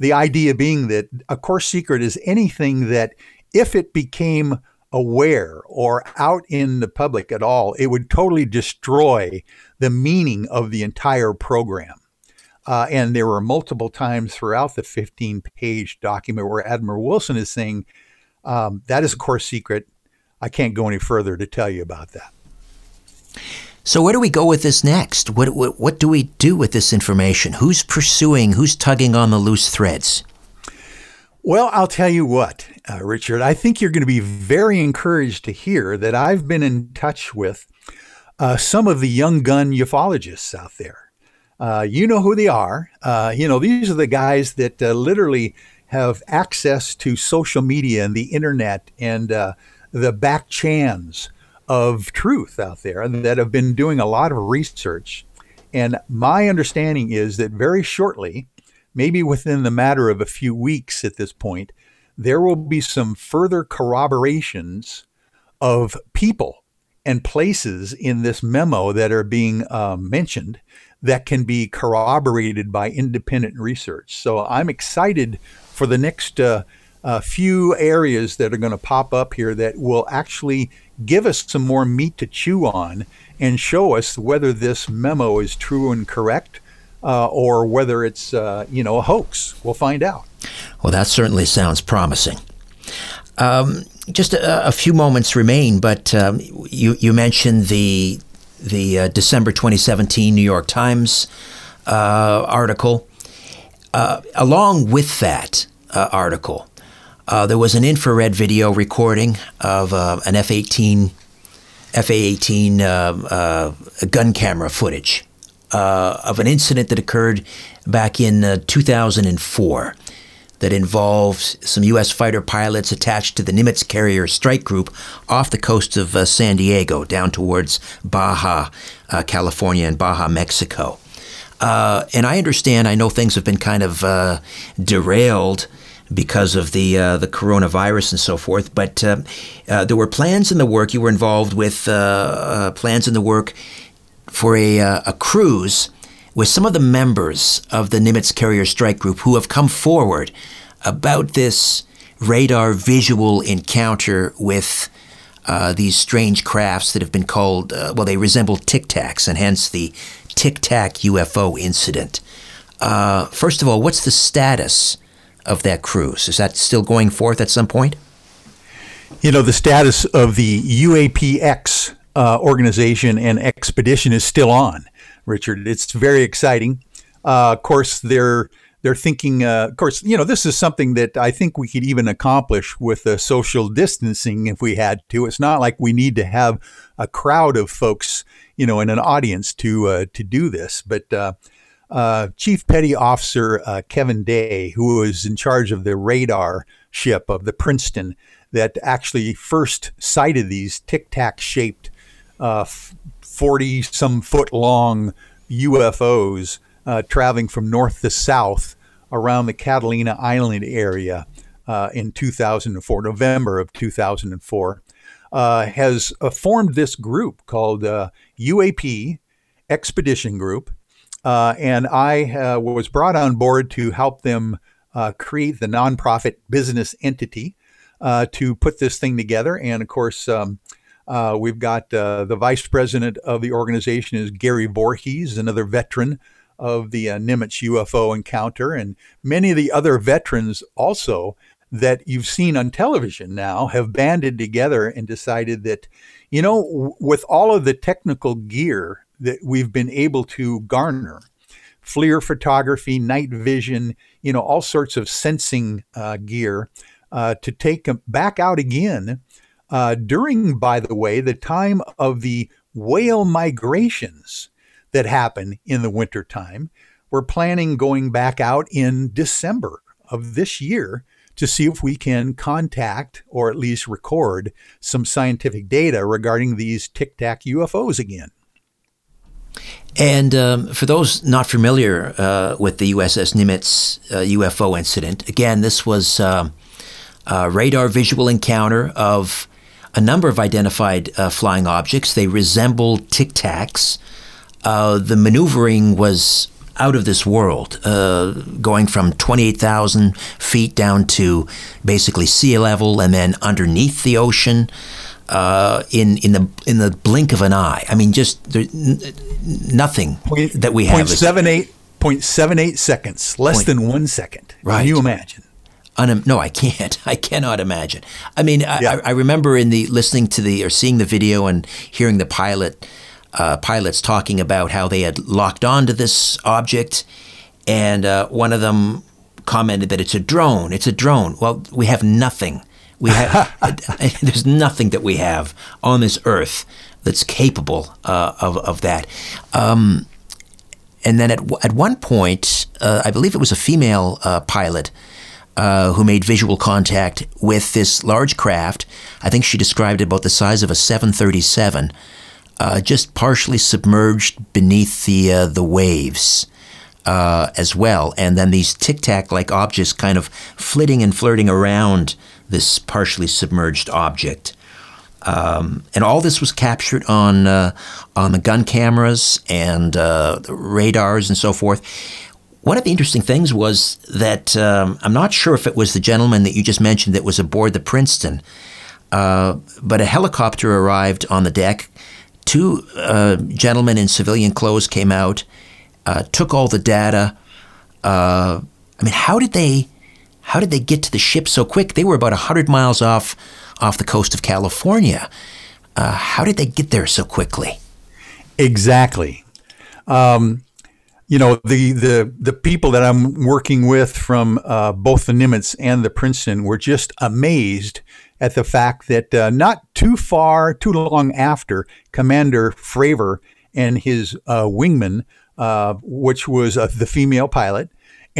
The idea being that a core secret is anything that, if it became aware or out in the public at all, it would totally destroy the meaning of the entire program. Uh, and there were multiple times throughout the 15 page document where Admiral Wilson is saying, um, That is a core secret. I can't go any further to tell you about that. So where do we go with this next? What, what, what do we do with this information? Who's pursuing? Who's tugging on the loose threads? Well, I'll tell you what, uh, Richard. I think you're going to be very encouraged to hear that I've been in touch with uh, some of the young gun ufologists out there. Uh, you know who they are. Uh, you know these are the guys that uh, literally have access to social media and the internet and uh, the back chans of truth out there that have been doing a lot of research. And my understanding is that very shortly, maybe within the matter of a few weeks at this point, there will be some further corroborations of people and places in this memo that are being um, mentioned that can be corroborated by independent research. So I'm excited for the next uh, uh, few areas that are going to pop up here that will actually give us some more meat to chew on and show us whether this memo is true and correct uh, or whether it's uh, you know a hoax. We'll find out. Well, that certainly sounds promising. Um, just a, a, few moments remain, but um, you you mentioned the the uh, December 2017 New York Times uh, article. Uh, along with that uh, article, uh, there was an infrared video recording of uh, an F 18 FA 18 uh, uh, gun camera footage uh, of an incident that occurred back in 2004 that involved some U.S. fighter pilots attached to the Nimitz carrier strike group off the coast of San Diego down towards Baja, California, and Baja, Mexico. and I understand, I know things have been kind of derailed because of the uh, the coronavirus and so forth. But uh, uh, there were plans in the work. You were involved with uh, uh, plans in the work for a, uh, a cruise with some of the members of the Nimitz Carrier Strike Group who have come forward about this radar visual encounter with. these strange crafts that have been called, well, they resemble Tic Tacs, and hence the Tic Tac UFO incident. first of all, what's the status of that cruise? Is that still going forth at some point? You know, the status of the UAPX uh, organization and expedition is still on, Richard. It's very exciting. Uh, of course, they're they're thinking. Uh, of course, you know this is something that I think we could even accomplish with the social distancing if we had to. It's not like we need to have a crowd of folks, you know, in an audience to uh, to do this, but uh, Chief Petty Officer uh, Kevin Day, who was in charge of the radar ship of the Princeton, that actually first sighted these tic tac shaped, 40 uh, some foot long UFOs uh, traveling from north to south around the Catalina Island area uh, in 2004, November of 2004, uh, has uh, formed this group called UAP uh, Expedition Group. Uh, and I was brought on board to help them create the nonprofit business entity to put this thing together. And of course, um, uh, we've got uh, the vice president of the organization is Gary Voorhees, another veteran of the uh, Nimitz UFO encounter, and many of the other veterans also that you've seen on television now have banded together and decided that, you know, w- with all of the technical gear that we've been able to garner, FLIR photography, night vision, you know, all sorts of sensing uh, gear, uh, to take them back out again uh, during, by the way, the time of the whale migrations that happen in the wintertime. We're planning going back out in December of this year to see if we can contact or at least record some scientific data regarding these tic tac UFOs again. And um, for those not familiar uh, with the USS Nimitz uh, UFO incident, again, this was um, a radar visual encounter of a number of identified uh, flying objects. They resembled tic tacs uh, the maneuvering was out of this world, uh, going from 28,000 feet down to basically sea level and then underneath the ocean. Uh, in in the in the blink of an eye, I mean, just there, n- nothing point, that we have. Point seven eight point seven eight seconds, less point, than one second. Right. Can you imagine? Un- no, I can't. I cannot imagine. I mean, I, yeah. I, I, remember in the listening to the or seeing the video and hearing the pilot uh, pilots talking about how they had locked onto this object, and uh, one of them commented that it's a drone. It's a drone. Well, we have nothing. We have there's nothing that we have on this earth that's capable uh, of of that. Um, and then at at one point, uh, I believe it was a female uh, pilot. Uh, who made visual contact with this large craft? I think she described it about the size of a 737, uh, just partially submerged beneath the uh, the waves uh, as well, and then these tic tac like objects kind of flitting and flirting around this partially submerged object. Um, and all this was captured on uh, on the gun cameras and uh, radars and so forth. One of the interesting things was that um, I'm not sure if it was the gentleman that you just mentioned that was aboard the Princeton, uh, but a helicopter arrived on the deck two uh, gentlemen in civilian clothes came out, uh, took all the data. Uh, I mean, how did they? How did they get to the ship so quick? They were about hundred miles off off the coast of California. Uh, how did they get there so quickly? Exactly. Um, you know the the the people that I'm working with from uh, both the Nimitz and the Princeton were just amazed at the fact that uh, not too far, too long after Commander Fravor and his uh, wingman, uh, which was uh, the female pilot,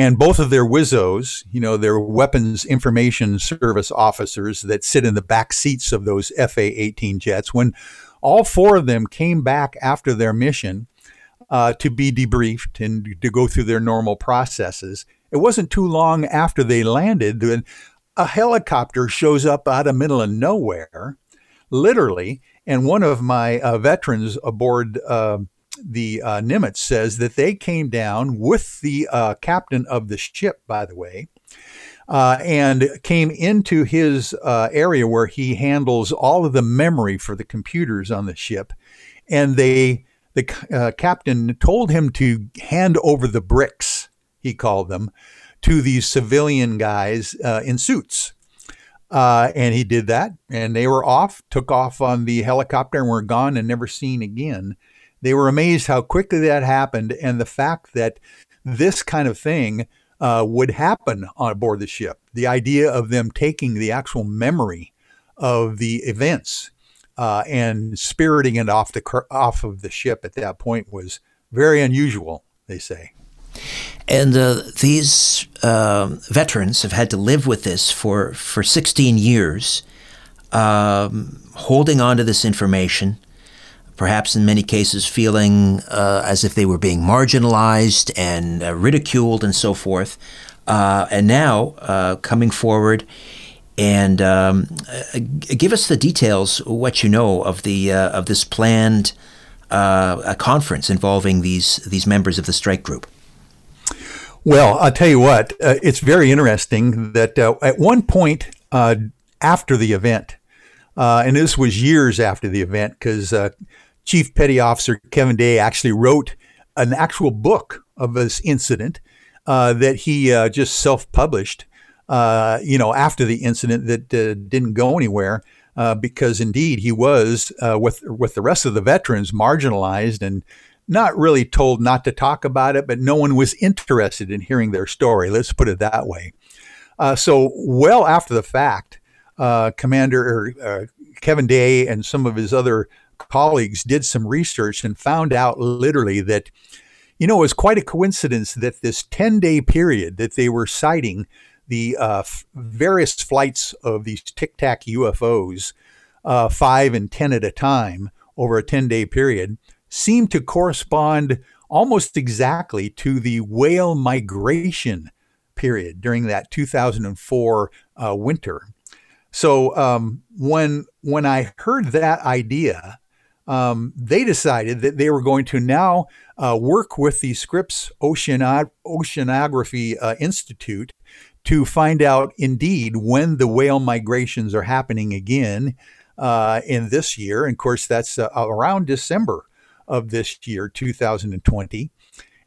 and both of their WISOs, you know, their weapons information service officers that sit in the back seats of those FA 18 jets, when all four of them came back after their mission uh, to be debriefed and to go through their normal processes. It wasn't too long after they landed that a helicopter shows up out of middle of nowhere, literally, and one of my uh, veterans aboard uh, the uh, Nimitz says that they came down with the uh, captain of the ship, by the way, uh, and came into his uh, area where he handles all of the memory for the computers on the ship, and they the captain told him to hand over the bricks, he called them, to these civilian guys uh, in suits. Uh, and he did that, and they were off, took off on the helicopter, and were gone and never seen again. They were amazed how quickly that happened, and the fact that this kind of thing uh, would happen on board the ship. The idea of them taking the actual memory of the events uh, and spiriting it off the off of the ship at that point was very unusual. They say. And uh, these uh, veterans have had to live with this for, for 16 years. um, holding on to this information, perhaps in many cases feeling uh, as if they were being marginalized and uh, ridiculed and so forth. Uh, and now uh, coming forward and um, uh, give us the details, what you know of the uh, of this planned conference involving these these members of the strike group. Well, I'll tell you what, it's very interesting that at one point after the event, uh, and this was years after the event, because uh, Chief Petty Officer Kevin Day actually wrote an actual book of this incident uh, that he just self published, you know, after the incident that didn't go anywhere. because indeed he was with with the rest of the veterans marginalized and not really told not to talk about it, but no one was interested in hearing their story. Let's put it that way. Uh, so, well after the fact, uh, Commander uh, Kevin Day and some of his other colleagues did some research and found out literally that, you know, it was quite a coincidence that this 10 day period that they were citing the uh, f- various flights of these Tic Tac UFOs, uh, five and 10 at a time over a 10 day period, seemed to correspond almost exactly to the whale migration period during that 2004 uh, winter. So um, when when I heard that idea, um, they decided that they were going to now uh, work with the Scripps Oceanography uh, Institute to find out indeed when the whale migrations are happening again uh, in this year. And of course, that's uh, around December of this year, 2020,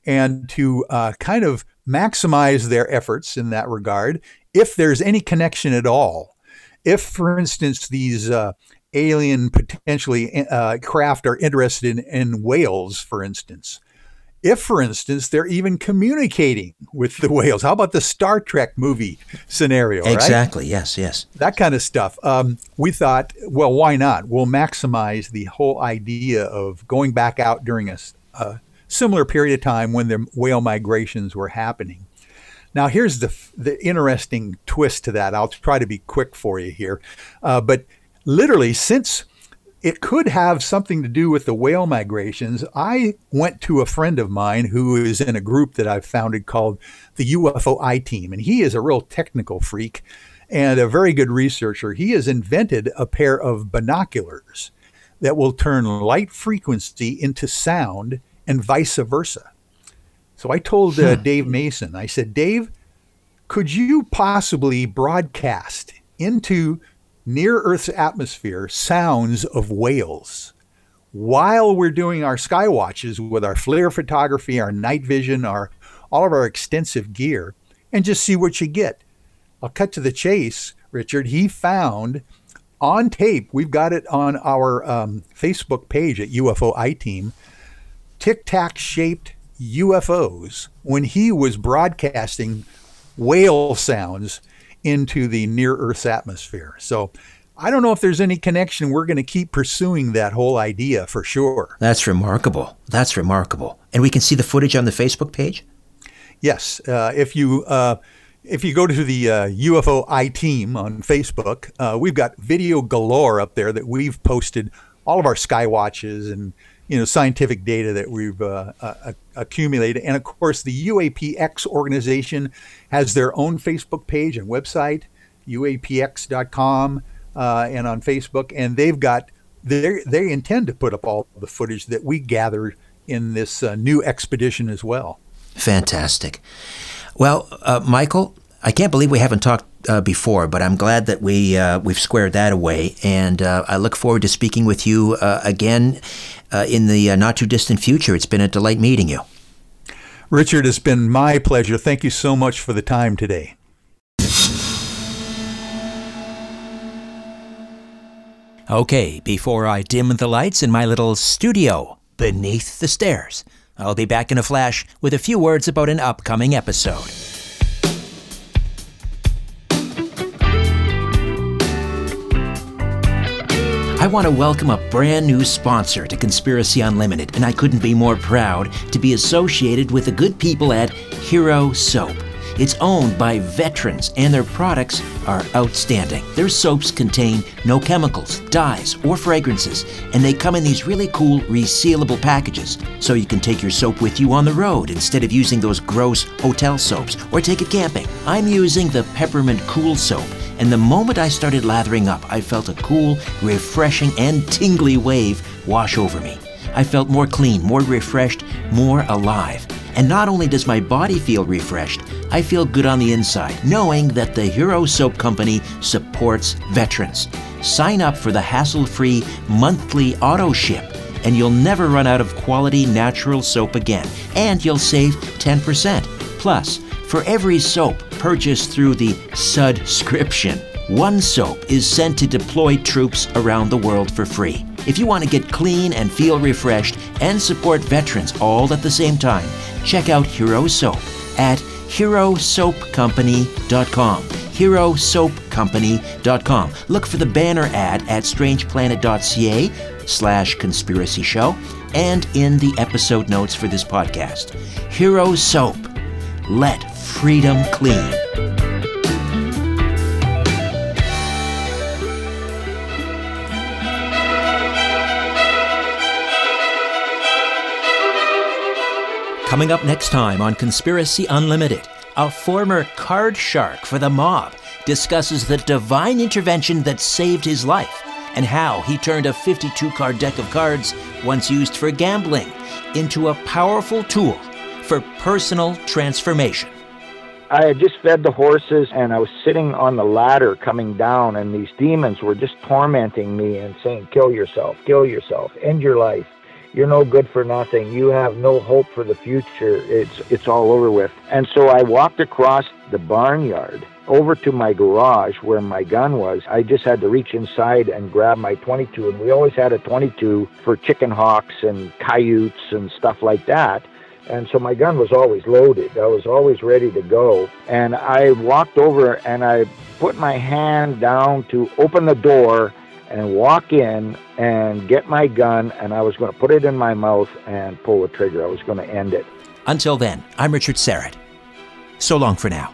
and to uh, kind of maximize their efforts in that regard, if there's any connection at all. If, for instance, these uh, alien potentially uh, craft are interested in, in whales, for instance, if, for instance, they're even communicating with the whales. How about the Star Trek movie scenario? Exactly. Right? Yes. Yes. That kind of stuff. Um, we thought, well, why not? We'll maximize the whole idea of going back out during a, a similar period of time when the whale migrations were happening. Now, here's the the interesting twist to that. I'll try to be quick for you here, uh, but literally since it could have something to do with the whale migrations. I went to a friend of mine who is in a group that I've founded called the UFO I Team, and he is a real technical freak and a very good researcher. He has invented a pair of binoculars that will turn light frequency into sound and vice versa. So I told uh, hmm. Dave Mason, I said, Dave, could you possibly broadcast into near Earth's atmosphere sounds of whales. While we're doing our sky watches with our FLIR photography, our night vision, our all of our extensive gear, and just see what you get. I'll cut to the chase, Richard. He found on tape, we've got it on our um, Facebook page at UFO I Team, tic tac shaped UFOs when he was broadcasting whale sounds into the near Earth's atmosphere. So I don't know if there's any connection. We're going to keep pursuing that whole idea for sure. That's remarkable. That's remarkable. And we can see the footage on the Facebook page? Yes. Uh, if you. Uh, if you go to the uh, UFO I team on Facebook, uh, we've got video galore up there that we've posted all of our sky watches and you know scientific data that we've uh, uh, accumulated, and of course the UAPX organization has their own Facebook page and website, uapx.com, uh, and on Facebook, and they've got they they intend to put up all the footage that we gathered in this uh, new expedition as well. Fantastic. Well, uh, Michael, I can't believe we haven't talked uh, before, but I'm glad that we uh, we've squared that away, and uh, I look forward to speaking with you uh, again uh, in the uh, not too distant future. It's been a delight meeting you. Richard, it's been my pleasure. Thank you so much for the time today. Okay, before I dim the lights in my little studio beneath the stairs, I'll be back in a flash with a few words about an upcoming episode. I want to welcome a brand new sponsor to Conspiracy Unlimited, and I couldn't be more proud to be associated with the good people at Hero Soap. It's owned by veterans, and their products are outstanding. Their soaps contain no chemicals, dyes, or fragrances, and they come in these really cool resealable packages, so you can take your soap with you on the road instead of using those gross hotel soaps or take it camping. I'm using the Peppermint Cool Soap and the moment I started lathering up, I felt a cool, refreshing, and tingly wave wash over me. I felt more clean, more refreshed, more alive. And not only does my body feel refreshed, I feel good on the inside, knowing that the Hero Soap Company supports veterans. Sign up for the hassle free monthly auto ship, and you'll never run out of quality natural soap again, and you'll save 10%. Plus, for every soap purchased through the subscription, one soap is sent to deploy troops around the world for free. If you want to get clean and feel refreshed and support veterans all at the same time, check out Hero Soap at herosoapcompany.com. Herosoapcompany.com. Look for the banner ad at strangeplanet.ca slash conspiracy show and in the episode notes for this podcast. Hero Soap. Let freedom clean. Coming up next time on Conspiracy Unlimited, a former card shark for the mob discusses the divine intervention that saved his life and how he turned a 52 card deck of cards, once used for gambling, into a powerful tool for personal transformation. I had just fed the horses and I was sitting on the ladder coming down, and these demons were just tormenting me and saying, Kill yourself, kill yourself, end your life. You're no good for nothing. You have no hope for the future. It's it's all over with. And so I walked across the barnyard over to my garage where my gun was. I just had to reach inside and grab my 22 and we always had a 22 for chicken hawks and coyotes and stuff like that. And so my gun was always loaded. I was always ready to go. And I walked over and I put my hand down to open the door and walk in and get my gun, and I was going to put it in my mouth and pull the trigger. I was going to end it. Until then, I'm Richard Syrett. So long for now.